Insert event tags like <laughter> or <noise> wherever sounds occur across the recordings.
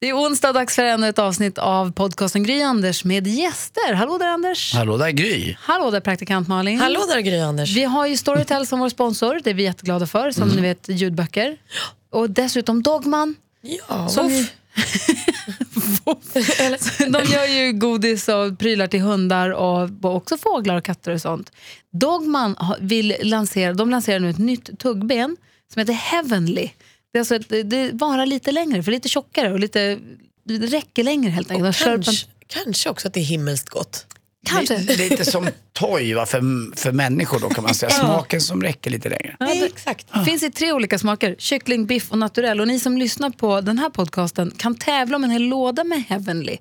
Det är onsdag, dags för ännu ett avsnitt av podcasten Gry Anders med gäster. Hallå där Anders. Hallå där Gry. Hallå där praktikant Malin. Hallå där Gry Anders. Vi har ju Storytel som vår sponsor, det är vi jätteglada för, som ni vet ljudböcker. Och dessutom Dogman. Ja, Som <laughs> de gör ju godis och prylar till hundar och också fåglar och katter och sånt. Dogman vill lansera, de lanserar nu ett nytt tuggben som heter Heavenly. Det, är alltså ett, det varar lite längre, för lite tjockare och lite, det räcker längre helt enkelt. Kanske, kanske också att det är himmelskt gott. kanske. Li- Lite som toy va, för, för människor då kan man säga. <laughs> Smaken som räcker lite längre. Ja, det- exakt. finns i tre olika smaker, kyckling, biff och naturell. Och ni som lyssnar på den här podcasten kan tävla om en hel låda med Heavenly.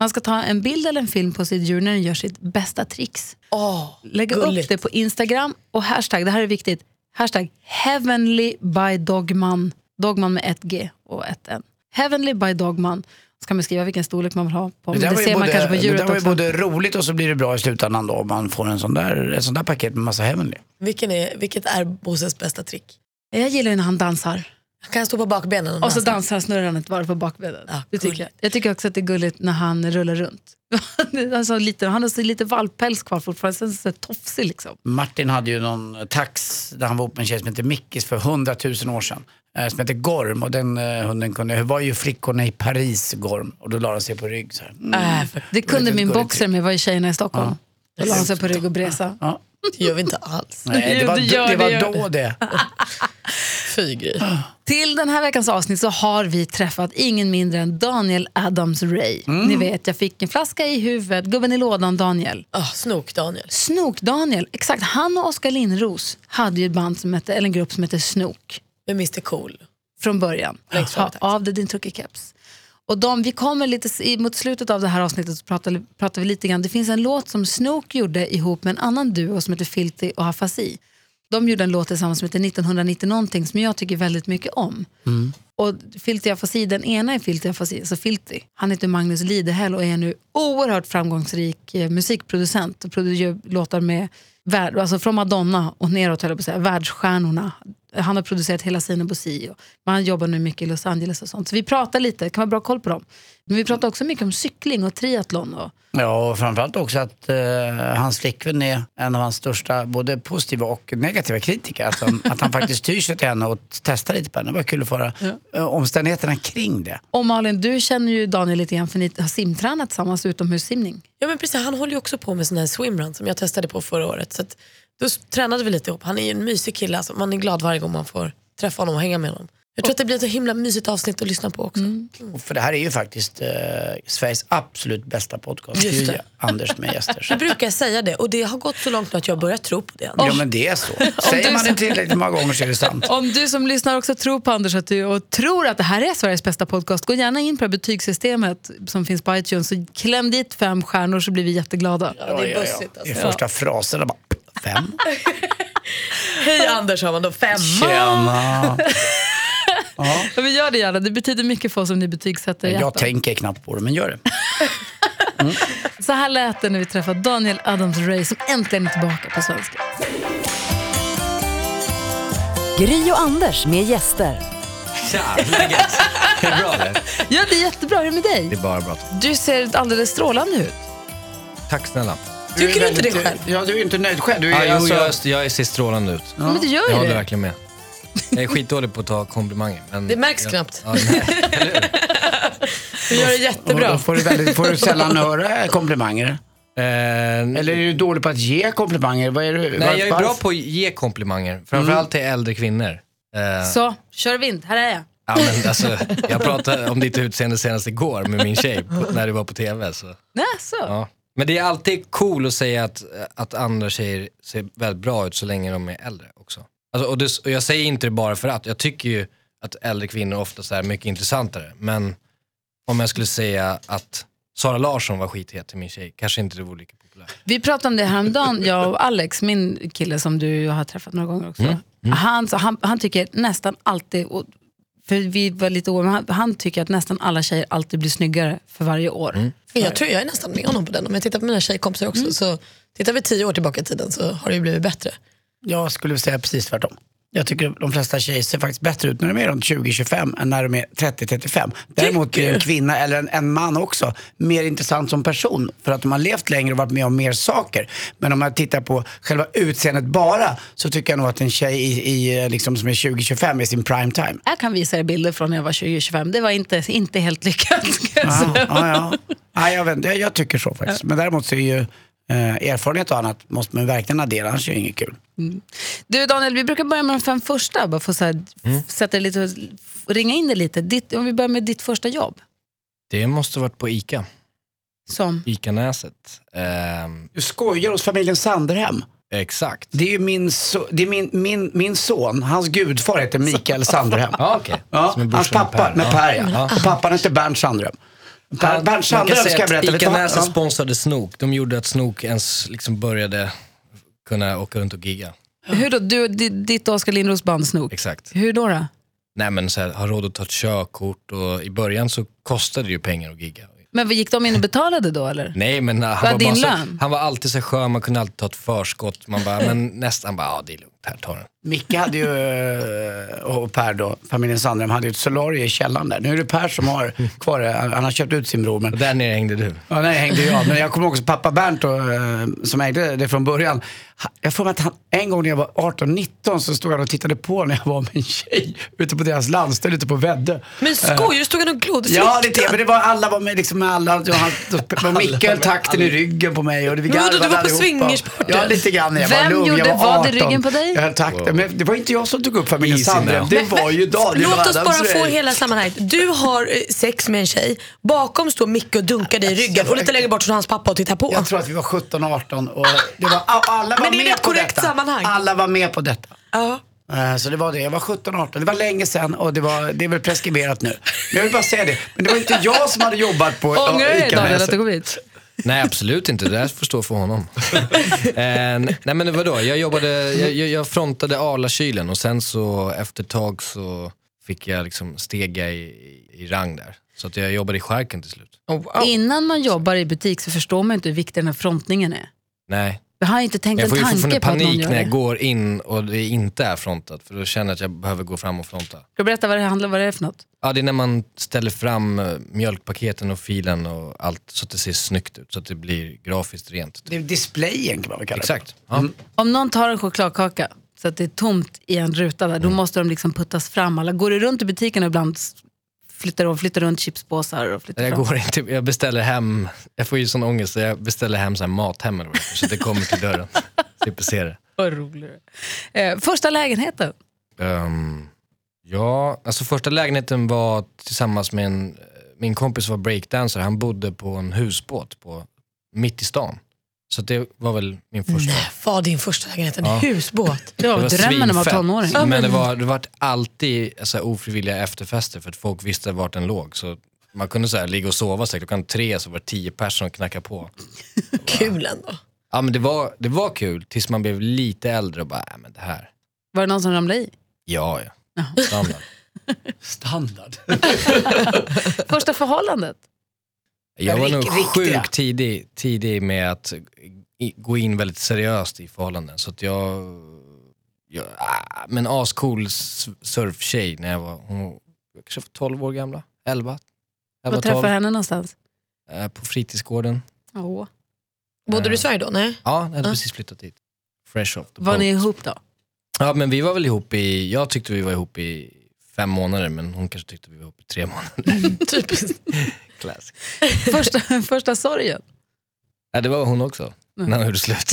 Man ska ta en bild eller en film på sitt djur när den gör sitt bästa tricks. Åh, Lägga upp det på Instagram och hashtag, det här är viktigt, hashtag heavenly by dogman. Dogman med ett G och ett N. Heavenly by dogman. Så kan man skriva vilken storlek man vill ha på. Men det, var ser ju man både, kanske på det djuret där var ju också. både roligt och så blir det bra i slutändan då om man får en sån där, ett sånt där paket med massa Heavenly. Vilken är, vilket är Bosses bästa trick? Jag gillar ju när han dansar. Kan jag stå på bakbenen? Och så dansa? dansar han snurrar han ett varv på bakbenen. Ja, det tycker jag. jag tycker också att det är gulligt när han rullar runt. <laughs> alltså lite, han har så lite valppäls kvar fortfarande, sen så tofsig liksom. Martin hade ju någon tax där han var ihop med en tjej som hette Mickis för hundratusen år sedan. eh, Som hette Gorm och den eh, hunden kunde, det var ju flickorna i Paris Gorm och då la han sig på rygg så här. Mm. Äh, Det kunde min boxer med var ju tjejerna i Stockholm. Då la han sig på rygg och bresa. Ja. det gör vi inte alls. Nej, det var, det gör det var då det. <laughs> Fy Gry. Till den här veckans avsnitt så har vi träffat ingen mindre än Daniel Adams-Ray. Ni vet, jag fick en flaska i huvudet, gubben i lådan Daniel. Ah, snok Daniel. Snook-Daniel, exakt. Han och Oskar Lindros hade ju ett band som hette, eller en grupp som hette Snook. Med Mr Cool. från början. Ha, av det din truckerkeps. Och de, vi kommer lite, mot slutet av det här avsnittet så pratar, pratar vi lite grann. Det finns en låt som Snook gjorde ihop med en annan duo som heter Filthy och Hafasi. De gjorde en låt tillsammans som heter 1990 någonting som jag tycker väldigt mycket om. Och Filthy Afasi, den ena är Filthy Afasi, alltså Filthy. Han heter Magnus Lidehäll och är nu oerhört framgångsrik eh, musikproducent och gör låtar med alltså från Madonna och neråt höll jag på att säga, världsstjärnorna. Han har producerat hela Sina Bosi och man jobbar nu mycket i Los Angeles och sånt. Så vi pratar lite, det kan vara bra koll på dem. Men vi pratar också mycket om cykling och triathlon. Och, Ja, och framförallt också att eh, hans flickvän är en av hans största både positiva och negativa kritiker. Att han, att han faktiskt tyr sig till henne och testar lite på henne. Det var kul att få höra eh, omständigheterna kring det. och Malin, du känner ju Daniel lite grann för ni har simtränat tillsammans utomhussimning. Ja men precis, han håller ju också på med sån här swimrun som jag testade på förra året. Så att, då tränade vi lite ihop. Han är ju en mysig kille, alltså. man är glad varje gång man får träffa honom och hänga med honom. Jag tror att det blir ett så himla mysigt avsnitt att lyssna på också. Och För det här är ju faktiskt eh, Sveriges absolut bästa podcast. Just det. Anders med gäster. Så. Jag brukar säga det och det har gått så långt nu att jag börjar tro på det. Ja men det är så. Säger man det tillräckligt många gånger så är det sant. Om du som lyssnar också tror på Anders att du, och tror att det här är Sveriges bästa podcast, gå gärna in på det betygssystemet som finns på iTunes och kläm dit fem stjärnor så blir vi jätteglada. Ja, det är bussigt I alltså. första fraserna bara fem. <laughs> Hej Anders har man då femma. Tjena. <laughs> Ja, vi gör det gärna, det betyder mycket för oss om ni betygsätter Jag tänker knappt på det men gör det. <laughs> Så här lät det när vi träffade Daniel Adams-Ray som äntligen är tillbaka på svenska. Gry och Anders med gäster. Tja, läget? Är det bra eller? Ja, det är jättebra. Hur är det med Det dig? är bara bra. Du ser alldeles strålande ut. Tack snälla. Tycker du inte det själv? Ja, du är ju inte nöjd själv. Du är jo, alltså, jag, jag ser strålande ut. Men du gör Jag ju håller det. verkligen med. Jag är skitdålig på att ta komplimanger. Men Det märks jag, knappt. Ja, nej? <laughs> Du gör det Då jättebra. får du, väldigt, får du sällan <laughs> höra komplimanger. Eh, Eller är du dålig på att ge komplimanger? Vad är du, nej, jag är varför? bra på att ge komplimanger. Framförallt till äldre kvinnor. Eh, Så, kör vind. Här är jag. ja, men alltså, jag pratade om ditt utseende senast igår med min tjej på, när det var på TV. Så, Nej, så. ja. Men det är alltid cool att säga att, att andra tjejer ser väldigt bra ut så länge de är äldre också. Alltså, och, det, och jag säger inte det bara för att, jag tycker ju att äldre kvinnor ofta är mycket intressantare. Men om jag skulle säga att Sara Larsson var skithet till min tjej, kanske inte det vore lika populärt. Vi pratade om det häromdagen, jag och Alex, min kille som du har träffat några gånger också. Han, så han, han tycker nästan alltid, och- för vi var lite oroliga, men han, han tycker att nästan alla tjejer alltid blir snyggare för varje år. Jag tror jag är nästan med honom på den. Om jag tittar på mina tjejkompisar också så tittar vi tio år tillbaka i tiden så har det ju blivit bättre. Jag skulle säga precis tvärtom. Jag tycker de flesta tjejer ser faktiskt bättre ut när de är runt 20-25 än när de är 30-35. Däremot är en kvinna eller en, en man också mer intressant som person för att de har levt längre och varit med om mer saker. Men om man tittar på själva utseendet bara så tycker jag nog att en tjej i, i, liksom, som är 20-25 är sin prime time. Jag kan visa er bilder från när jag var 20-25. Det var inte, inte helt lyckat. Ja, ja, ja. ja jag, vet, jag, jag tycker så faktiskt. Men däremot så är ju eh, erfarenhet och annat måste man verkligen addera, annars är det inget kul. Du Daniel, vi brukar börja med de fem första. Bara för att så här, f- sätta det lite, ringa in det lite. Ditt, om vi börjar med ditt första jobb. Det måste varit på ICA. Som? ICA-näset. Ehm, Du skojar hos familjen Sanderhem. exakt. Det är ju min, so det är min, min, min son, hans gudfar heter Mikael Sanderhem. Ja, okej. Ja, hans pappa med Per, ja. Ja. Och pappan heter Bernt Sandröm. Bernt Sandröm ska jag berätta. ICA-näset Ja. sponsrade Snook. De gjorde att Snook ens liksom började kunna åka runt och gigga. Hur då? Du, di- ditt Oskar Lindros band Snook. Exakt. Hur då? då? Nej men så här, ha råd att ta ett körkort och i början så kostade det ju pengar att gigga. Men vad gick de in och betalade då eller? Nej men han var, bara så, han var alltid så skön, man kunde alltid ta ett förskott. Man bara, men nästan bara, ja det är lugnt, här ta den. Micke hade ju, eh, och Per då, familjen Sandröm hade ju ett solarium i källaren där. Nu är det Per som har kvar det. Han har köpt ut sin bror. Men Och där nere hängde du. Ja, nej, hängde jag. Men jag kommer också pappa Bernt då, eh, som ägde det från början. Jag får mig att han, en gång när jag var 18-19 så stod han och tittade på när jag var med en tjej ute på deras landställe ute på Väddö. Men skojar du? Stod han och glodde? Ja, lite, men det var, alla var med, liksom med alla. <laughs> Och han, och Micke höll takten i ryggen på mig. Och det, vi Men du var på swingersparty? Ja, lite grann. Jag Vem var lugn, gjorde jag var vad i 18. ryggen på dig? Jag höll takten. Men det var inte jag som tog upp familjen now. Det var ju Daniel Låt oss bara få hela sammanhanget. Du har eh, sex med en tjej, bakom står Micke och dunkar dig i ryggen och lite längre bort står hans pappa och tittar på. Jag tror att vi var 17-18 och det var, alla var Men är det med ett på korrekt detta. sammanhang? Alla var med på detta. Ja. Eh, Så det var det. Jag var 17-18. Det var länge sedan och det, var, det är väl preskriberat nu. Men jag vill bara säga det. Men det var inte jag som hade jobbat på Ångrar du dig Daniel att du kom hit? Nej absolut inte, det där får stå för honom. eh, nej men vadå, jag jobbade, jag, jag, frontade Arla-kylen och sen så efter ett tag så fick jag liksom stega i, i rang där. Så att jag jobbade i skärken till slut. Oh, wow. Innan man jobbar i butik så förstår man inte hur viktig den här frontningen är. Nej, Jag har inte tänkt jag en får tanke på att någon panik gör när jag det. går in och det inte är frontat för då känner jag att jag behöver gå fram och fronta. Ska du berätta vad det handlar vad det är för något? Ja, det är när man ställer fram eh, mjölkpaketen och filen och allt så att det ser snyggt ut, så att det blir grafiskt rent. Det är displayen kan man väl kalla det. Exakt. Ja. Om någon tar en chokladkaka så att det är tomt i en ruta där, då Mm. måste de liksom puttas fram. Alla går du runt i butiken och ibland flyttar de flyttar runt chipspåsar och flyttar Jag fram. går inte, jag beställer hem, jag får ju sån ångest så jag beställer hem så här mathem eller så det kommer till dörren. <laughs> Slipper se det. Vad roligt. Eh, första lägenheten. Ehm, ja, alltså första lägenheten var tillsammans med en, min kompis var breakdancer, han bodde på en husbåt på, mitt i stan. Så det var väl min första. Nej, var din första lägenhet en Ja. husbåt? Det var, Det var drömmen när man var svinfett. tonåring. Ja, Men men- det var, det var alltid alltså, ofrivilliga efterfester för att folk visste vart den låg. Så man kunde så här, ligga och sova så här, klockan tre så var det tio personer som knackade på. <laughs> Kul ändå. Ja men det var, det var kul tills man blev lite äldre och bara, äh, men det här, Var det någon som ramlade i? ja ja, standard. <laughs> Standard. <laughs> Första förhållandet. Jag var nog sjukt tidig, tidig med att i, gå in väldigt seriöst i förhållanden. Så att jag, jag ah, men ascool surftjej när jag var, hon var kanske var 12 år gamla, 11, 11 Var träffade 12, henne någonstans? eh, på fritidsgården. Åh. Bodde du i Eh, Sverige då? Nej? Ja, jag hade Ja. precis flyttat dit. Fresh off the Var boat. ni ihop då? Ja men vi var väl ihop i, jag tyckte vi var ihop i fem månader men hon kanske tyckte vi var ihop i tre månader. <laughs> Typiskt. Classic. Första, första sorgen? Ja, det var hon också, när hon gjorde slut.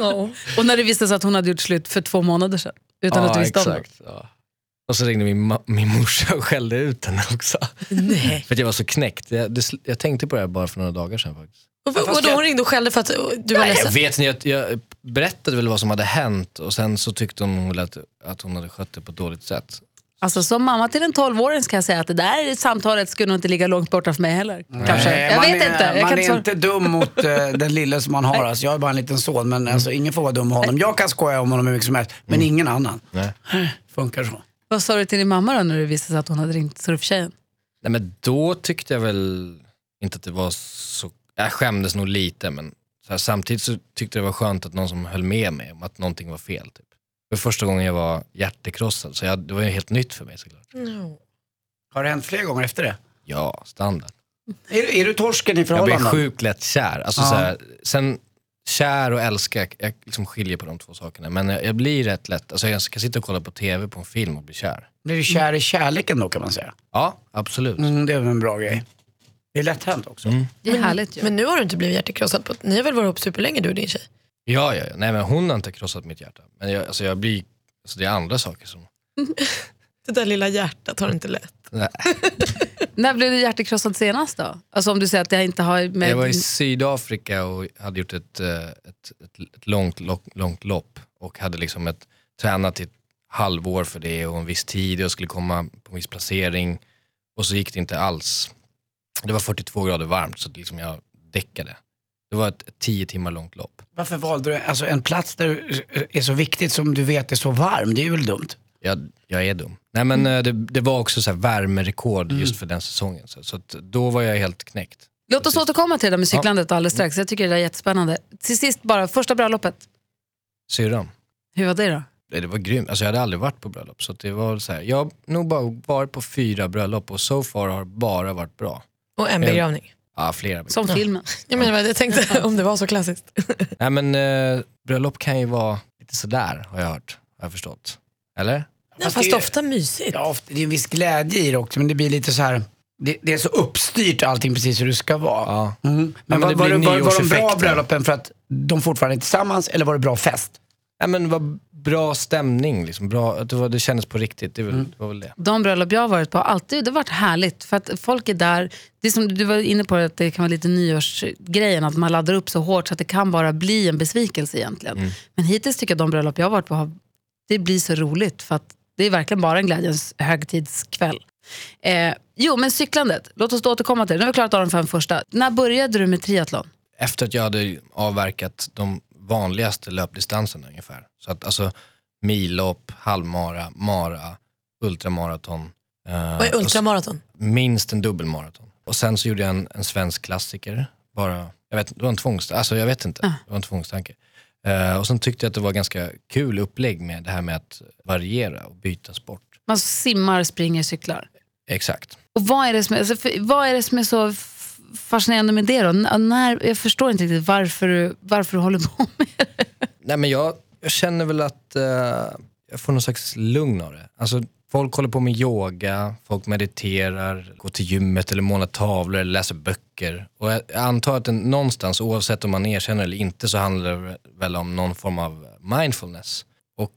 <laughs> Och när det visade sig att hon hade gjort slut för två månader sedan. Utan att du visste om det. exakt. Ja. Och så ringde min, min morsa och skällde ut henne också. Nej. För att jag var så knäckt. Jag, det, jag tänkte på det här bara för några dagar sedan faktiskt. Och, och, då hon ringde och skällde för att du var Jag ledsen? vet inte, jag, jag berättade väl vad som hade hänt och sen så tyckte hon att, att hon hade skött det på ett dåligt sätt. Alltså som mamma till en 12-åring ska jag säga att det där samtalet skulle nog inte ligga långt borta för mig heller. Kanske. Nej, Jag man vet är, inte. Jag man kan är inte dum mot eh, den lilla som man har. Alltså, jag har bara en liten son, men alltså, ingen får vara dum med honom. Jag kan skoja om honom hur mycket som helst, men ingen annan. Nej. Funkar så. Vad sa du till din mamma då när det visade sig att hon hade ringt surftjejen? Nej men då tyckte jag väl inte att det var så, jag skämdes nog lite men så här, samtidigt så tyckte jag det var skönt att någon som höll med mig om att någonting var fel. Typ. För första gången jag var hjärtekrossad. Så jag, det var ju helt nytt för mig såklart. Har det hänt fler gånger efter det? Ja, standard. Är, är du torsken i Jag blir förhållanden? sjukt lätt kär. Alltså, Ja. så här, sen kär och älska, jag, liksom skiljer på de två sakerna. Men jag, jag blir rätt lätt, alltså jag kan sitta och kolla på TV på en film och bli kär. Blir du kär i kärleken då kan man säga? Ja, absolut. Mm, det är väl en bra grej. Det är lätt hänt också. Det är härligt ju. Men nu har du inte blivit hjärtekrossad. På, ni har väl varit ihop superlänge du och din tjej? Ja, ja, ja. Nej men hon har inte krossat mitt hjärta. Men jag, alltså, jag blir, alltså, det är andra saker som... <laughs> Det där lilla hjärtat har inte lätt. Nej. <laughs> När blev du hjärtekrossad senast då? Alltså om du säger att det inte har med... Jag var i Sydafrika och hade gjort ett, eh, ett, ett, ett långt, långt, långt lopp och hade liksom ett, tränat i ett halvår för det och en viss tid. Jag skulle komma på en viss placering och så gick det inte alls. Det var 42 grader varmt så liksom jag däckade. Det var ett tio timmar långt lopp. Varför valde du alltså, en plats där det är så viktigt som du vet är så varm? Det är ju väl dumt? Jag, jag är dum. Nej men eh, det, det var också så här värmerekord just för den säsongen. Så, så att då var jag helt knäckt. Låt oss återkomma till det där med cyklandet alldeles strax. Jag tycker det är jättespännande. Till sist bara, första bröllopet. Syrran. Hur var det då? Det det var grymt. Alltså jag hade aldrig varit på bröllop. Så att det var så här, jag har nog bara varit på fyra bröllop och so far har bara varit bra. Och en begravning. Ja, flera. Som filmen. Jag menar, jag tänkte om det var så klassiskt. <laughs> Nej men eh, bröllop kan ju vara lite sådär har jag hört. Har jag förstått. Eller? Ja, Fast fast det- ofta mysigt. Ja, ofta, det är en viss glädje i det också, men det blir lite så här... Det, det är så uppstyrt allting precis hur det ska vara. Ja. Mm. Men, men var, det var, det- var, var de bra bröllopen för att de fortfarande är tillsammans eller var det bra fest? Nej men var bra stämning liksom. Bra, det, var, det kändes på riktigt. Det, är väl, det var väl det. De bröllop jag har varit på alltid det har varit härligt. För att folk är där, det är som du var inne på, att det kan vara lite nyårsgrejen, att man laddar upp så hårt så att det kan bara bli en besvikelse egentligen. Men hittills tycker jag de bröllop jag har varit på, har, det blir så roligt. För att det är verkligen bara en glädjens högtidskväll. Eh, jo, men cyklandet, låt oss då återkomma till det. Nu har vi klarat av de fem första. När började du med triathlon? Efter att jag hade avverkat de vanligaste löpdistanserna ungefär. Så att alltså millopp, halvmara, mara, ultramaraton. eh, Vad är ultramaraton? minst en dubbelmaraton. Och sen så gjorde jag en, en svensk klassiker. Bara, jag vet, det var en tvångstanke, alltså jag vet inte. Det var en tvångstanke. Eh, och sen tyckte jag att det var ganska kul upplägg med det här med att variera och byta sport. Man simmar, springer, cyklar. Exakt. Och vad är det som är, alltså, för, vad är, det som är så fascinerande med det då? N- När, jag förstår inte riktigt varför du, varför du håller på med det. Nej men jag, jag känner väl att eh, jag får någon slags lugn av det. Alltså, folk håller på med yoga, folk mediterar, går till gymmet eller målar tavlor eller läser böcker. Och jag, antar att den, någonstans, oavsett om man erkänner eller inte, så handlar det väl om någon form av mindfulness. Och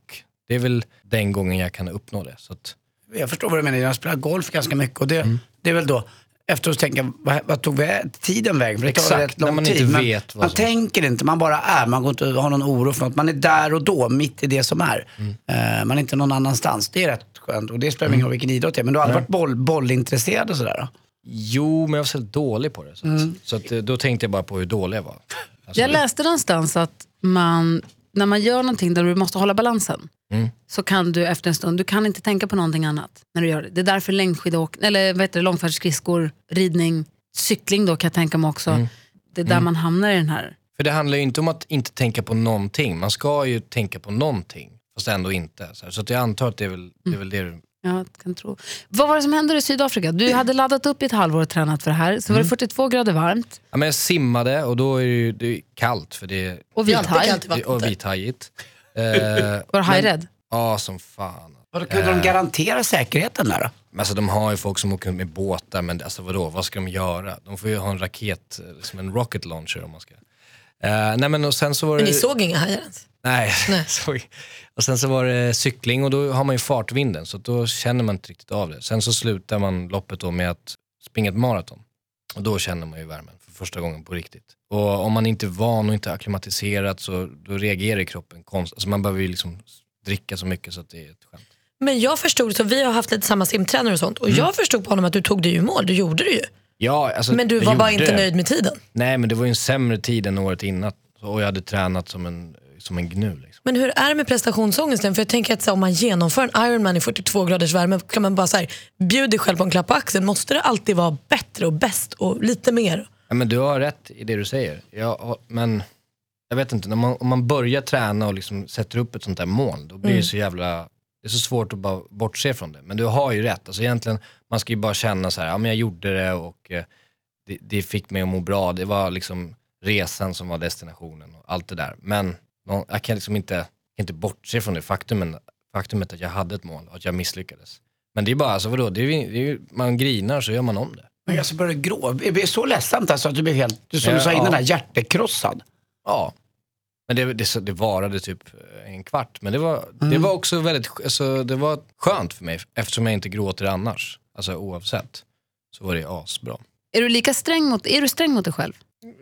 det är väl den gången jag kan uppnå det. Så att, Jag förstår vad du menar, jag spelar golf ganska mycket och det, Mm. det är väl då efteråt tänka, vad, vad tog tiden vägen? För det tar Exakt, rätt lång när man tid. inte vet vad man som- tänker inte, man bara är. Man går inte och har någon oro för något. Man är där och då, mitt i det som är. Mm. Eh, man är inte någon annanstans. Det är rätt skönt. Och det spelar ingen roll vilken idrott det är. Men du har aldrig varit boll, bollintresserad och sådär? Då? jo, men jag var så dålig på det. Så, att, så att, eh, då tänkte jag bara på hur dålig jag var. Alltså, Jag läste någonstans att man, när man gör någonting där du måste hålla balansen Mm. så kan du efter en stund, du kan inte tänka på någonting annat när du gör det. Det är därför längdskidåk, eller vad heter det, långfärdsskridskor, ridning, cykling då kan jag tänka mig också. Mm. Det är där man hamnar i den här. För det handlar ju inte om att inte tänka på någonting. Man ska ju tänka på någonting, fast ändå inte. Så, att jag antar att det är väl det, är väl det du... Jag kan tro. Vad var det som hände i Sydafrika? Du hade laddat upp i ett halvår och tränat för det här. Så var Mm. det 42 grader varmt Ja, men jag simmade och då är det ju det är kallt för det är och vithaj. och vithajigt. Eh, Var du hajrädd? ja, som fan. Då kunde de garantera säkerheten där då? Men Alltså, de har ju folk som åker med båtar, men alltså, vadå, vad ska de göra? De får ju ha en raket, eh, liksom en rocket launcher om man ska... Eh, nej men och sen så var. Men ni såg inga hajar ens? Nej, <laughs> så, och sen så var det cykling och då har man ju fartvinden så då känner man inte riktigt av det. Sen så slutar man loppet då med att springa ett maraton. Och då känner man ju värmen för första gången på riktigt. Och om man inte är van och inte akklimatiserad så då reagerar kroppen konstigt. Alltså man behöver ju liksom dricka så mycket så att det är ett skämt. Men jag förstod, så vi har haft lite samma simtränare och sånt och jag förstod på honom att du tog dig i mål, du gjorde det ju. Ja, alltså, Men du jag var bara inte nöjd med tiden. Nej men det var ju en sämre tid än året innan. Och jag hade tränat som en, som en gnu. Liksom. Men hur är det med prestationsångesten? För jag tänker att så, om man genomför en Ironman i 42 graders värme, kan man bara så här, bjuda dig själv på en klapp på axeln. Måste det alltid vara bättre och bäst och lite mer? Ja, men du har rätt i det du säger. Ja, men jag vet inte, man, om man börjar träna och liksom sätter upp ett sånt där mål, då blir Mm. det så jävla, det är så svårt att bara bortse från det. Men du har ju rätt, alltså egentligen, man ska ju bara känna så här, ja men jag gjorde det och eh, det, det fick mig att må bra. Det var liksom resan som var destinationen och allt det där. Men nå- jag kan liksom inte, inte bortse från det faktumen, faktumet att jag hade ett mål och att jag misslyckades. Men det är bara, alltså vadå, det är, det är, man grinar så gör man om det. Men alltså började grå. Det blev så ledsamt alltså att du blev helt, du, som du Ja, sa innan, ja. hjärtekrossad. Ja. Men det, det, så- det varade typ en kvart. Men det var, Mm. det var också väldigt alltså, det var skönt för mig eftersom jag inte gråter annars. Alltså oavsett. Så var det asbra. Är du lika sträng mot, är du sträng mot dig själv?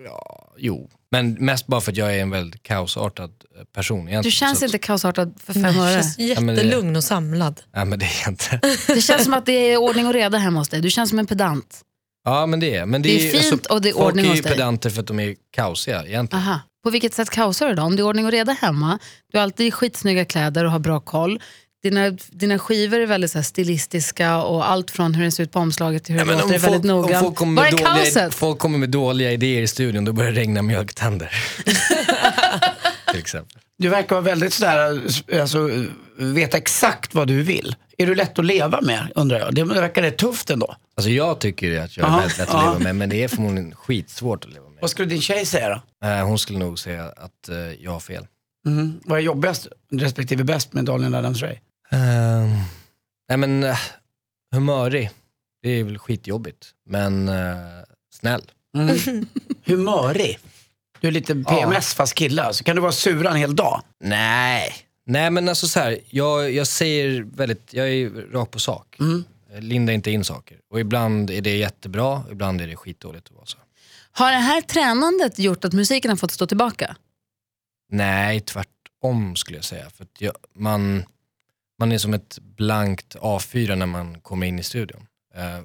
Ja, jo. Men mest bara för att jag är en väldigt kaosartad eh, person egentligen. Du känns så inte kaosartad för fem öre. jättelugn och samlad. Nej men det är inte. Det känns som att det är ordning och reda hemma hos dig. Du känns som en pedant. Ja men det är men det. Det är fint alltså, och det är folk ordning är hos ju dig. pedanter för att de är kaosiga egentligen. Aha. På vilket sätt kaosar du då? Om det är ordning och reda hemma, du har alltid skitsnygga kläder och har bra koll. Dina, dina skivor är väldigt så stilistiska och allt från hur den ser ut på omslaget till hur Ja, det låter är folk, väldigt noggrant. folk, kommer Var med är dåliga, kaoset? folk kommer med dåliga idéer i studion, då börjar det regna mjölktänder. <laughs> Till exempel. Du verkar vara väldigt sådär, alltså, veta exakt vad du vill. Är du lätt att leva med undrar jag? Det verkar rätt tufft ändå. Alltså jag tycker att jag är Ja, väldigt lätt att ja. leva med, men det är förmodligen skitsvårt att leva med. Vad skulle din tjej säga då? Eh, Hon skulle nog säga att eh, jag har fel. Mm. Vad är jobbigast respektive bäst med Daniel Adams-Ray? Uh, nej men, uh, humörig, det är väl skitjobbigt. Men eh, snäll. Mm. <laughs> Humörig. Du är lite PMS fast kille alltså. Kan du vara sura en hel dag? Nej. Nej men alltså så här, jag, jag säger väldigt, jag är rakt på sak. Jag lindar inte in saker. Och ibland är det jättebra, ibland är det skitdåligt att vara så. Har det här tränandet gjort att musiken har fått stå tillbaka? Nej, tvärtom skulle jag säga. För att jag, man, man är som ett blankt A4 när man kommer in i studion. Eh,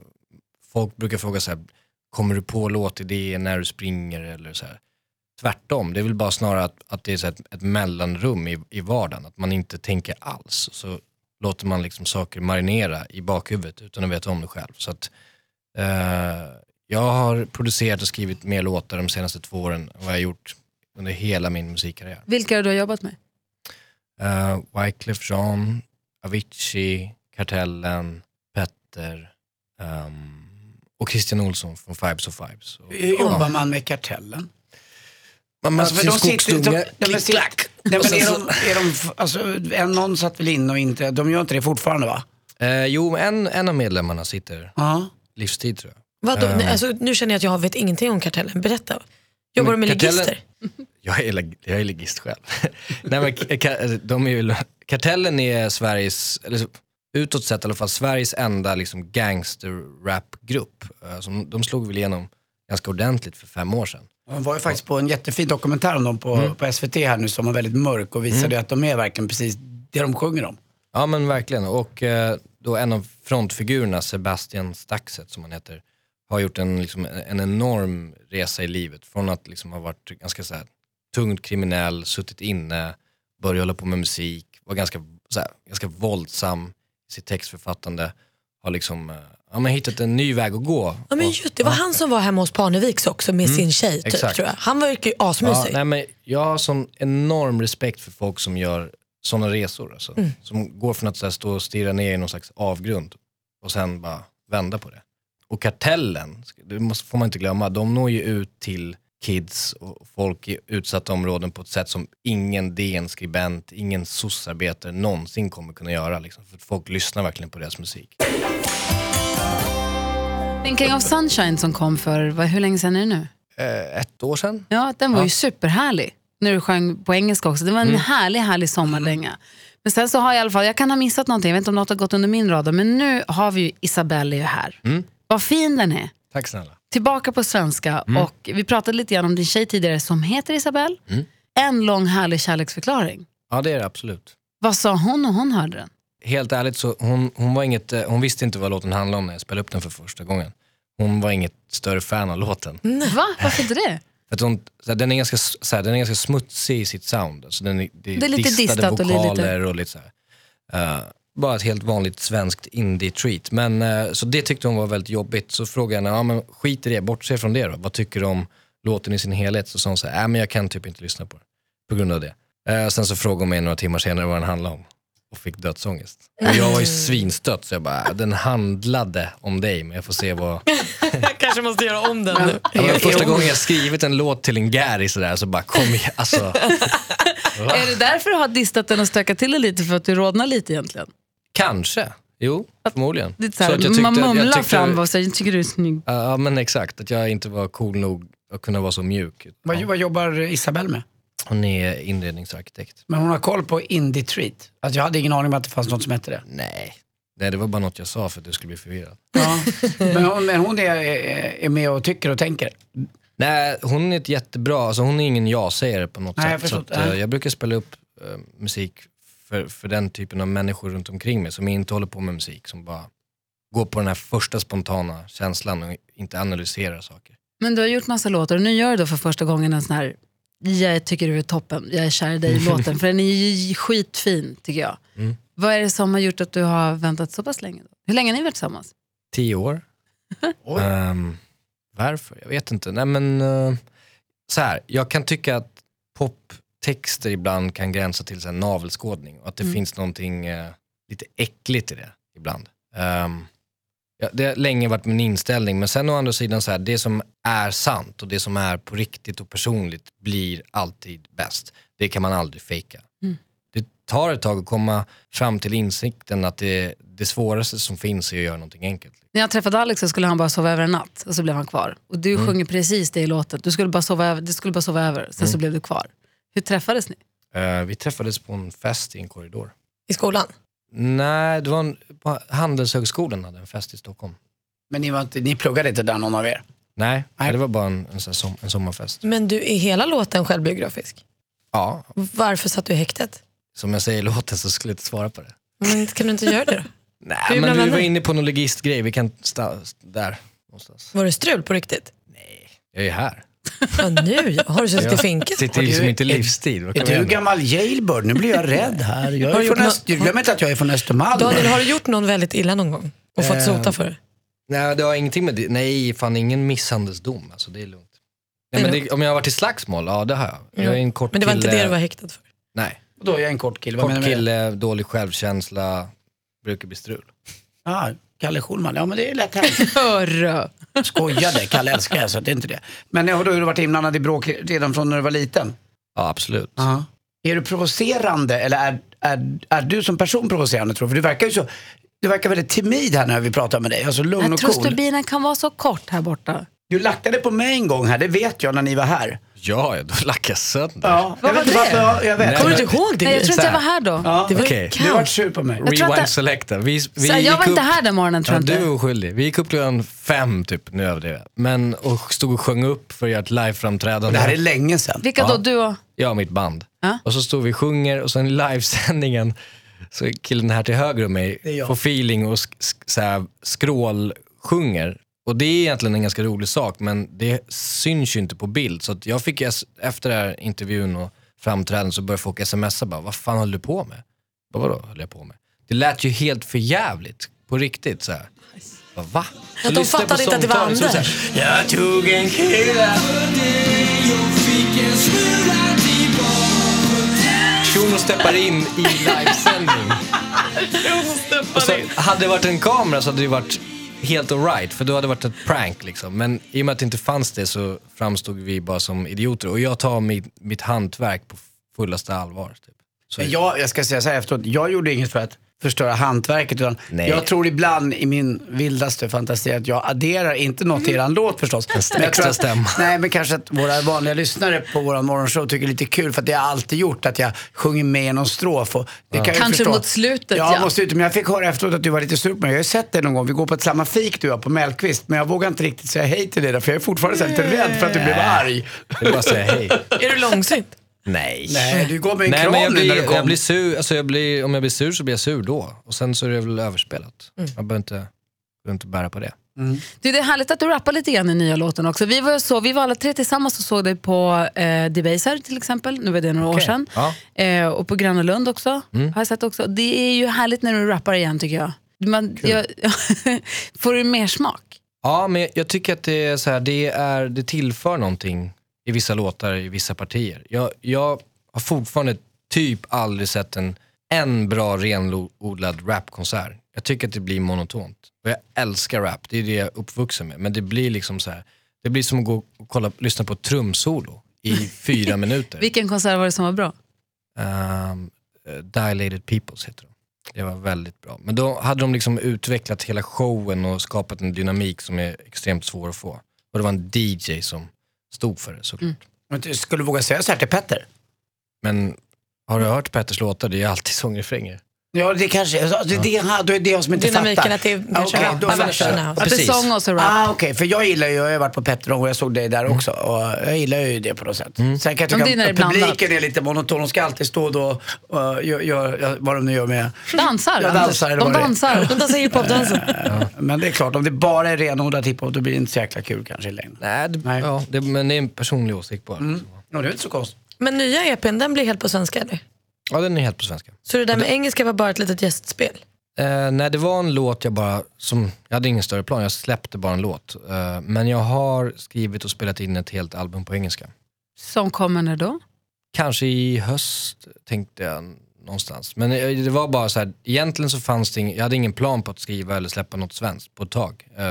folk brukar fråga så här, kommer du på låtidéer när du springer eller så här. Tvärtom, det är väl bara snarare att, att det är ett, ett mellanrum i, i vardagen. Att man inte tänker alls. Så låter man liksom saker marinera i bakhuvudet utan att veta om det själv. Så att, eh, jag har producerat och skrivit mer låtar de senaste två åren än vad jag har gjort under hela min musikkarriär. Vilka har du jobbat med? Uh, Wyclef Jean, Avicii, Kartellen, Petter ehm, och Christian Olsson från Fibes of Fibes. Och, Hur jobbar man med Kartellen? Man Alltså, de- skogsdunge, de- klick, klack. Nej, Och men sen är så- de, är de, f- alltså, en, någon satt väl in och inte, de gör inte det fortfarande va? Eh, jo, en, en av medlemmarna sitter Ja. livstid tror jag. Vadå? Nej, Alltså, nu känner jag att jag vet ingenting om kartellen. Berätta. Jobbar du med Kartellen- ligister? <laughs> Jag är, leg- jag är ligist själv. <laughs> Nej, men, ka- de är ju, kartellen är Sveriges, eller utåt sett i alla fall, Sveriges enda liksom, gangster-rap-grupp. Eh, De slog väl igenom ganska ordentligt för fem år sedan. De var ju faktiskt på en jättefin dokumentär om dem på, Mm. på SVT här nu som var väldigt mörk och visade att de är verkligen precis det de sjunger om. Ja men verkligen. Och eh, då en av frontfigurerna, Sebastian Staxet som han heter, har gjort en, liksom, en enorm resa i livet. Från att liksom ha varit ganska så här, tungt kriminell, suttit inne, börjat hålla på med musik, var ganska, så här, ganska våldsam i sitt textförfattande. Har liksom, eh, ja, men hittat en ny väg att gå. Ja, men just, det var han som var hemma hos Parneviks också med sin tjej. Typ, exakt. tror jag. Han verkar ju Ja, asmysig. nej, men jag har sån enorm respekt för folk som gör sådana resor. Alltså, Mm. Som går från att så här, stå och stirra ner i någon slags avgrund och sen bara vända på det. Och Kartellen, det måste, får man inte glömma, de når ju ut till kids och folk i utsatta områden på ett sätt som ingen DN-skribent, ingen soc-arbetare någonsin kommer kunna göra. Liksom, för folk lyssnar verkligen på deras musik. Thinking of Sunshine som kom för, vad, hur länge sedan är det nu? Eh, ett år sedan? Ja, den var Ja. ju superhärlig. När du sjöng på engelska också. Det var en Mm. härlig, härlig sommardänga. Men sen så har jag i alla fall, jag kan ha missat någonting, jag vet inte om något har gått under min radar, men nu har vi ju Isabelle ju här. Mm. Vad fin den är. Tack snälla. Tillbaka på svenska Mm. och vi pratade lite grann om din tjej tidigare som heter Isabelle. Mm. En lång härlig kärleksförklaring. Ja det är det absolut. Vad sa hon när hon hörde den? Helt ärligt så hon, hon, var inget, eh, hon visste inte vad låten handlade om när jag spelade upp den för första gången. Hon var inget större fan av låten. <laughs> Va? Varför inte det? För att hon, så här, den, är ganska, s- så här, den är ganska smutsig i sitt sound. Alltså den är, det, Det är lite distat och lite- vokaler och lite så här. Eh, bara ett helt vanligt svenskt indie-treat. Men, eh, så det tyckte hon var väldigt jobbigt. Så frågade jag henne, ja, men skit i det, bortse från det då. Vad tycker du om låten i sin helhet? Så sa hon så här, äh, men jag kan typ inte lyssna på den. på grund av det. Eh, sen så frågade hon mig några timmar senare vad den handlade om och fick dödsångest. Och jag var ju svinstött så jag bara, den handlade om dig men jag får se vad... Jag <laughs> kanske måste göra om den nu. <laughs> Är- första gången jag skrivit en låt till en Gary sådär så bara kom igen, alltså. <laughs> Är det därför du har distat den och stökat till det lite för att du rodnar lite egentligen? Kanske, jo förmodligen. Det är så här, att jag tyckte- man jag mumlar tyckte- fram och säger, jag tycker du är snygg. Ja men exakt, att jag inte var cool nog att kunna vara så mjuk. Vad, vad jobbar Isabelle med? Hon är inredningsarkitekt. Men hon har koll på Indie Treat. Alltså jag hade ingen aning om att det fanns något som hette det. Nej. Nej, det var bara något jag sa för att du skulle bli förvirrad. Ja. men hon, men hon är, är- med och tycker och tänker. Nej, hon är ett jättebra, alltså hon är ingen ja-sägare på något Nej, jag sätt. Så förstår. att, eh, jag brukar spela upp eh, musik för, för den typen av människor runt omkring mig som inte håller på med musik, som bara går på den här första spontana känslan och inte analyserar saker. Men du har gjort massa låtar och nu gör du då för första gången en sån här jag tycker du är toppen, jag är kär i dig-låten. för den är ju skitfin tycker jag. Mm. Vad är det som har gjort att du har väntat så pass länge? Då? Hur länge har ni varit tillsammans? Tio år. <laughs> Ehm, varför? Jag vet inte. Nej men, eh, så här, jag kan tycka att poptexter ibland kan gränsa till här, navelskådning och att det finns någonting eh, lite äckligt i det ibland. Ehm, ja, det har länge varit min inställning men sen å andra sidan så här, det som är sant och det som är på riktigt och personligt blir alltid bäst. Det kan man aldrig fejka. Det tar ett tag att komma fram till insikten att det, det svåraste som finns är att göra någonting enkelt. När jag träffade Alex så skulle han bara sova över en natt och så blev han kvar. Och du Mm. sjunger precis det i låten. Du skulle bara sova över, du skulle bara sova över, sen Mm. så blev du kvar. Hur träffades ni? Eh, vi träffades på en fest i en korridor. I skolan? Nej, det var en, Handelshögskolan hade en fest i Stockholm. Men ni, var inte, ni pluggade inte där någon av er? Nej, Nej. det var bara en, en, som, en sommarfest. Men du, är hela låten självbiografisk? Ja, Varför satt du i häktet? som jag säger i låten så skulle jag inte svara på det. Men kan du inte göra det då? <laughs> Nej, men du var inne på någon logistgrej, vi kan sta, där någonstans. Var det strul på riktigt? Jag är här. Ja, nu. Har du suttit i Jag finkan? sitter liksom inte livstid. Vad Är du gammal jailbird? Nu blir jag rädd här. Jag Har är från Öst... Glöm inte att jag är från Östermalm. Daniel, har du gjort någon väldigt illa någon gång? Och fått Eh, sota för det? Nej, det har ingenting med det. Nej, fan ingen misshandelsdom. Alltså, det är lugnt. Nej, men det, om jag har varit i slagsmål, ja det har jag. Jag är en kort Men det var inte det du var häktad för? Nej, Då är jag en kort kille. Kort kille, dålig självkänsla, brukar bli strul. Ah, Kalle Schulman. Ja men det är lätt hänt. <laughs> Hörru! Skojade. Kalle älskar jag så det är inte det. Men har du varit inblandad i bråk redan från när du var liten? Ja, absolut. Ja. Är du provocerande eller är, är, är du som person provocerande tror du? För du verkar ju så, du verkar väldigt timid här när vi pratar med dig. Alltså lugn Jag och tror cool. stubinen kan vara så kort här borta. Du lackade på mig en gång här, det vet jag när ni var här. Ja, då lackar jag sönder. Ja, Vad jag var det? varför, ja, jag vet. Kommer du inte ihåg det? Nej, jag tror inte jag var här då. Ja, Det var Okej. Du vart sur på mig. Jag att Rewind selecta. Vi, vi Så jag var gick inte upp- här den morgonen tror Ja, jag du inte. är oskyldig. Vi gick upp klockan fem typ, nu överdriver jag. Men och stod och sjöng upp för att göra ett liveframträdande. Det här är länge sedan. Vilka då? Du och... Jag och mitt band. Ja. Och så stod vi och sjunger och sen i livesändningen så killen här till höger om mig jag. får feeling och sk- sk- så här skrålsjunger. Och det är egentligen en ganska rolig sak men det syns ju inte på bild. Så jag fick efter den här intervjun och framträdandet så började folk smsa bara, vad fan höll du på med? Bara, Vadå höll jag på med? Det lät ju helt för jävligt på riktigt så här. Bara, Va? Så Att de fattade inte att det var Anders. Jag tog en kille Shuno steppar in i livesändning. <laughs> Och så hade det varit en kamera så hade det varit helt alright för då hade det varit ett prank liksom. Men i och med att det inte fanns det så framstod vi bara som idioter och jag tar mitt, mitt hantverk på fullaste allvar. Typ. Så jag, jag ska säga så här efteråt, jag gjorde inget för att förstöra hantverket utan Nej. jag tror ibland i min vildaste fantasi att jag adderar, inte något till eran låt förstås. Men jag tror att. Nej men kanske att våra vanliga lyssnare på våran morgonshow tycker det är lite kul för att det har jag alltid gjort att jag sjunger med i någon strof. Och det kan jag ju Kanske förstå. mot slutet, ja. ja. mot slutet. Men jag fick höra efteråt att du var lite sur på mig. Jag har ju sett dig någon gång, vi går på ett samma fik du jag på Mellqvist. Men jag vågar inte riktigt säga hej till dig där, för jag är fortfarande så lite rädd för att du blev arg. det är bara att säga hej. Är du långsint? Nej. Nej, du går med en Nej kram men jag nu när du blir, kom. jag blir sur, alltså jag blir, om jag blir sur så blir jag sur då. Och sen så är det väl överspelat. Man behöver inte, behöver inte bära på det. Du, det är härligt att du rappar lite grann i nya låten också. Vi var, så, vi var alla tre tillsammans och såg dig på eh, Debaser till exempel. Nu var det några år Okej. sedan. Ja. Eh, och på Gröna Lund också. Har jag sett också. Det är ju härligt när du rappar igen tycker jag. Man, jag <laughs> får du mer smak? Ja, men jag, jag tycker att det är så här, det, är, det tillför någonting i vissa låtar, i vissa partier. Jag, jag har fortfarande typ aldrig sett en, en bra renodlad rapkonsert. Jag tycker att det blir monotont. Och jag älskar rap, det är det jag är uppvuxen med. Men det blir liksom så här, det blir som att gå och kolla, lyssna på ett trumsolo i <laughs> fyra minuter. Vilken konsert var det som var bra? Um, Dilated Peoples heter de. Det var väldigt bra. Men då hade de liksom utvecklat hela showen och skapat en dynamik som är extremt svår att få. Och det var en DJ som stod för det såklart. Men du Skulle du våga säga så här till Petter? Men har du hört Petters låtar? Det är alltid sångrefränger. Ja, det kanske alltså, det, det, är- då är det jag som inte Dynamiken fattar. att det är Ja, kanske verserna. och- Att det är sång och så rap. Ah, Okej, för jag gillar ju, jag har varit på Petter och jag såg dig där också och jag gillar ju det på något sätt. Sen kan jag det tycka det att publiken blandat. är lite monoton, de ska alltid stå då och gör, gör, vad de nu gör med... Dansar. Jag dansar, De det dansar. De dansar hiphop-dansen. <laughs> Men det är klart, om det bara är renodlad hiphop då blir det inte så jäkla kul kanske i längden. Nej, det, Nej. Ja, det, men det är en personlig åsikt bara. Ja, det är inte så konstigt. Men nya EPn, den blir helt på svenska eller? Ja, den är helt på svenska. Så det där med engelska var bara ett litet gästspel? Eh, nej, det var en låt jag bara, som, jag hade ingen större plan, jag släppte bara en låt. Eh, men jag har skrivit och spelat in ett helt album på engelska. Som kommer när då? Kanske i höst tänkte jag någonstans. Men eh, det var bara så här, egentligen så fanns det ing, jag hade ingen plan på att skriva eller släppa något svenskt på ett tag. Eh,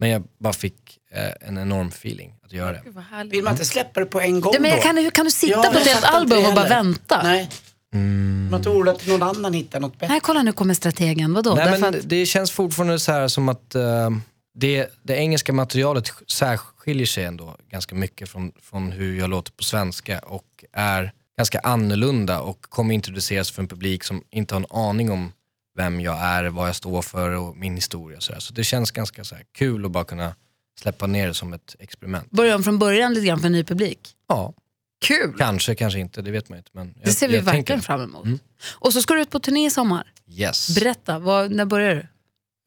men jag bara fick eh, en enorm feeling att göra det. Vill man inte släppa det på en gång Ja, men då? kan, du, kan du sitta Ja, på ett helt album och bara vänta? Nej. Nej. Man tror att någon annan hittar något bättre. kolla nu kommer strategen. Vadå? Nej, men att, Det känns fortfarande så här som att eh, det, det engelska materialet särskiljer sig ändå ganska mycket från, från hur jag låter på svenska och är ganska annorlunda och kommer introduceras för en publik som inte har en aning om vem jag är, vad jag står för och min historia. Så, där. så det känns ganska så här kul att bara kunna släppa ner det som ett experiment. börja om från början lite grann för en ny publik. Ja, Kul! kanske, kanske inte, det vet man inte. Men jag, Det ser vi jag verkligen tänker- fram emot. Mm. Och så ska du ut på turné i sommar. Yes. Berätta, vad, när börjar du?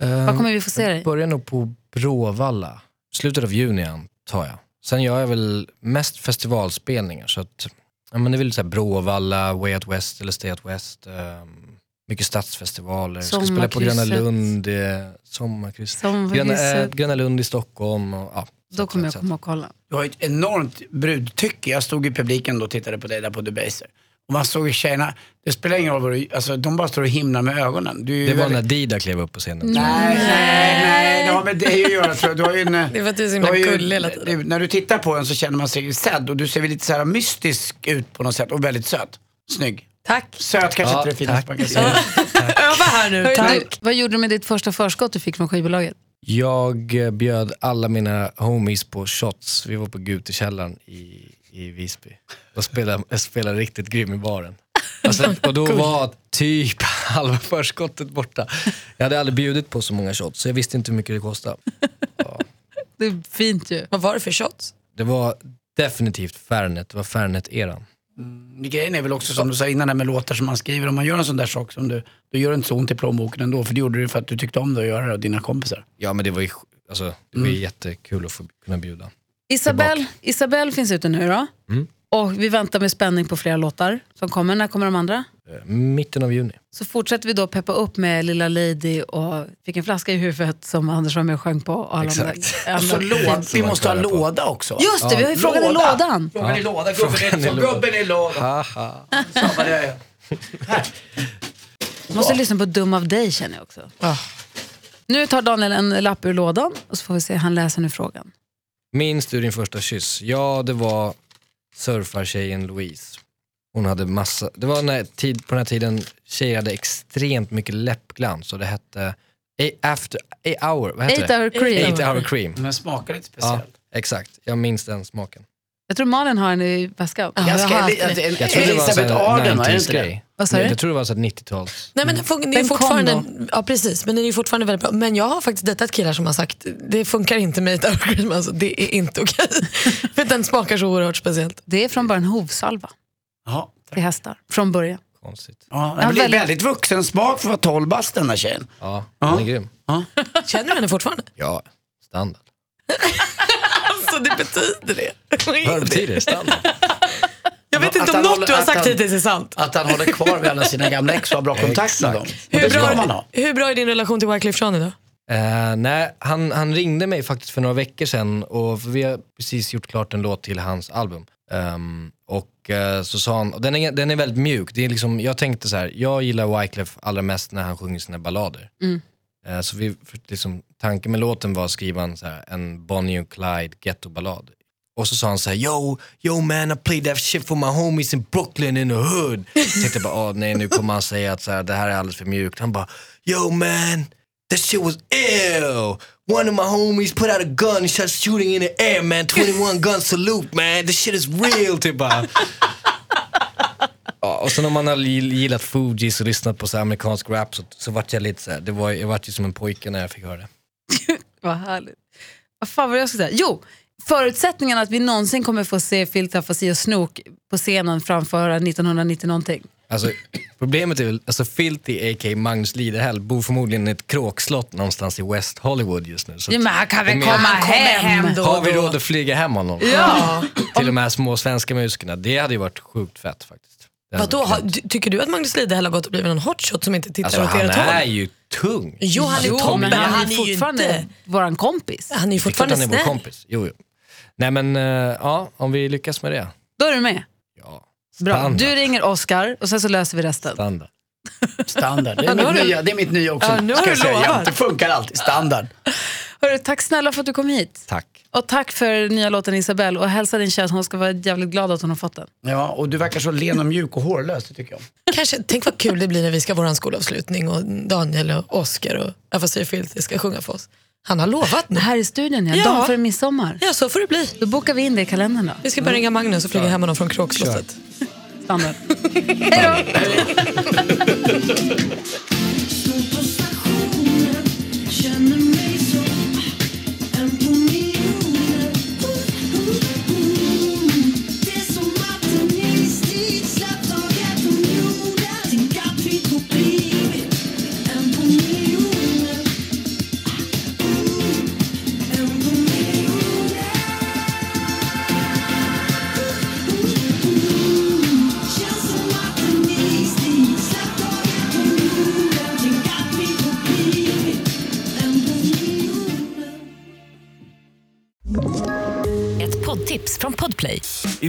Ehm, Vad kommer vi få se dig? Jag börjar nog på Bråvalla, slutet av juni antar jag. Sen gör jag väl mest festivalspelningar så att, ja men det är väl så här Bråvalla, Way Out West eller Stay Out West. ehm, mycket stadsfestivaler, ska spela på Gröna Sommarkrysset. Lund, eh, Sommarkryss. Gröna, eh, Sommarkrysset. Gröna Lund i Stockholm och ja. Då kommer jag så komma och kolla. Du har ett enormt brudtycke. Jag stod i publiken då och tittade på dig där på Debaser. Och man såg tjejerna, det spelar ingen roll vad du, alltså de bara står och himlar med ögonen. Det var väldigt- när Dida klev upp på scenen. Nej, nej, nej, det har med dig att göra tror jag. Du har ju en, <laughs> Det är för att du är så himla gullig hela tiden. du- När du tittar på den så känner man sig sedd och du ser väl lite så här mystisk ut på något sätt och väldigt söt. Snygg. Tack. Söt kanske Ja, inte är det finaste man kan säga. <laughs> Öva här nu, tack. du, vad gjorde du med ditt första förskott du fick från skivbolaget? Jag bjöd alla mina homies på shots. Vi var på Gutekällaren i, i Visby. Och spelade, jag spelade riktigt grym i baren. Alltså, <laughs> och då var typ <laughs> halva förskottet borta. Jag hade aldrig bjudit på så många shots, så jag visste inte hur mycket det kostade. <laughs> Det är fint ju. Vad var det för shots? Det var definitivt Fernet, det var Fernet-eran. Grejen är väl också som du sa innan där med låtar som man skriver. Om man gör en sån där sak som du, då gör det inte så ont i plånboken ändå. För det gjorde du för att du tyckte om det att göra det och dina kompisar. Ja men det var ju alltså, det var ju jättekul att få kunna bjuda. Isabelle, Isabelle finns ute nu då. Mm. Och vi väntar med spänning på flera låtar som kommer. När kommer de andra? Eh, Mitten av juni. Så fortsätter vi då peppa upp med Lilla Lady och Fick en flaska i huvudet som Anders var med och sjöng på Arlanda. Exakt. Arlanda. Så låd, vi måste ha låda också. Just det, vi har ju frågan i Låda. lådan. Frågan i låda, gubben är gubben i låda. Haha. Samma det är. Här. Måste lyssna på Dum av dig känner jag också. Nu tar Daniel en lapp ur lådan och så får vi se, han läser nu frågan. Minns du din första kyss? Ja, det var surfartjejen Louise. Hon hade massa, det var när, tid, på den här tiden tjejer hade extremt mycket läppglans och det hette after, eight hour, vad heter Eight det? hour cream. Eight hour cream. Men smakar lite Ja, speciellt. exakt. Jag minns den smaken. Jag tror Malin har en i väskan. Ja, jag haft det. en, Jag tror det var Elisabeth en Arden, va? Är det inte det? 90s-grej. Vad sa du? Jag tror det var så här 90-tals. Nej, men det är Den fortfarande, ja precis, men den är ju fortfarande väldigt bra. Men jag har faktiskt dejtat killar som har sagt det funkar inte med ett cream, alltså, det är inte okej. <laughs> För den smakar så oerhört speciellt. Det är från början hovsalva Ja, till hästar. Från början. Konstigt. ja, Ja, men det är väldigt- väldigt vuxen smak för att vara 12 bast den där tjejen. Ja, den är grym. Känner du henne fortfarande? Ja, standard. <laughs> Alltså det betyder det. Vad betyder det? Standard? Jag vet Att inte om han något håller- du har att sagt han- hittills är sant. Att han håller kvar vid alla sina gamla ex och har bra kontakt med dem. Och Hur det ska bra, man ha. hur bra är din relation till Wyclef Jean idag? Eh, nej, han, han ringde mig faktiskt för några veckor sedan och vi har precis gjort klart en låt till hans album. Ehm, och eh, så sa han, och den är, den är väldigt mjuk. Det är liksom, jag tänkte så här, jag gillar Wyclef allra mest när han sjunger sina ballader. Eh, så vi, för, liksom, tanken med låten var att skriva en, så här, en Bonnie och Clyde ghetto-ballad. Och så sa han så här, yo, yo man I played that shit for my homies in Brooklyn in the hood. Så tänkte jag bara, åh nej nu kommer han säga att så här, det här är alldeles för mjukt. Han bara, yo man, that shit was ill. One of my homies put out a gun and started shooting in the air man, <laughs> 21 gun salute man, this shit is real. Typ bara. Ja, och sen om man har gill- gillat Fugees och lyssnat på så amerikansk rap så, så vart jag lite så här, det var, jag vart ju som en pojke när jag fick höra det. <laughs> Vad härligt. Vad fan var jag skulle säga? Jo, förutsättningen att vi någonsin kommer få se Filter, Fasi och Snook på scenen framföra 1990 någonting. Alltså, problemet är väl, alltså Filthy a.k.a. Magnus Lidehäll bor förmodligen i ett kråkslott någonstans i West Hollywood just nu. Så Ja, men han kan väl om komma jag- hem? då Har vi råd att flyga hem honom? Ja. Till de här små svenska musikerna. Det hade ju varit sjukt fett faktiskt. Vadå, ty- tycker du att Magnus Lidehäll har gått och blivit någon hotshot som inte tittar Alltså åt han ert är håll? ju tung. Jo, han är Jo, toppen, men han, han är är ju fortfarande inte... våran kompis. Han är ju är fortfarande han är vår snäll. kompis. Jo, jo. Nej men, eh, ja, om vi lyckas med det. Då är du med. Ja. Bra. Standard. Du ringer Oscar och sen så löser vi resten. Standard. Standard. Det är, Ja, mitt, du- nya, det är mitt nya också. Ja, nu har ska du jag säga. lovat. Det funkar alltid. Standard. Hörru, tack snälla för att du kom hit. Tack. Och tack för nya låten Isabelle. Och hälsa din tjej att hon ska vara jävligt glad att hon har fått den. Ja, och du verkar så len och mjuk och hårlös, det tycker jag. Kanske, tänk vad kul det blir när vi ska ha vår skolavslutning och Daniel och Oscar och Afasi Filthy ska sjunga för oss. Han har lovat nu. Här i studion, ja. Ja. dagen före midsommar. Ja, så får det bli. Då bokar vi in det i kalendern då. Vi ska börja ringa Magnus och flyga hem honom från kråkslottet. Standard. <laughs> Ett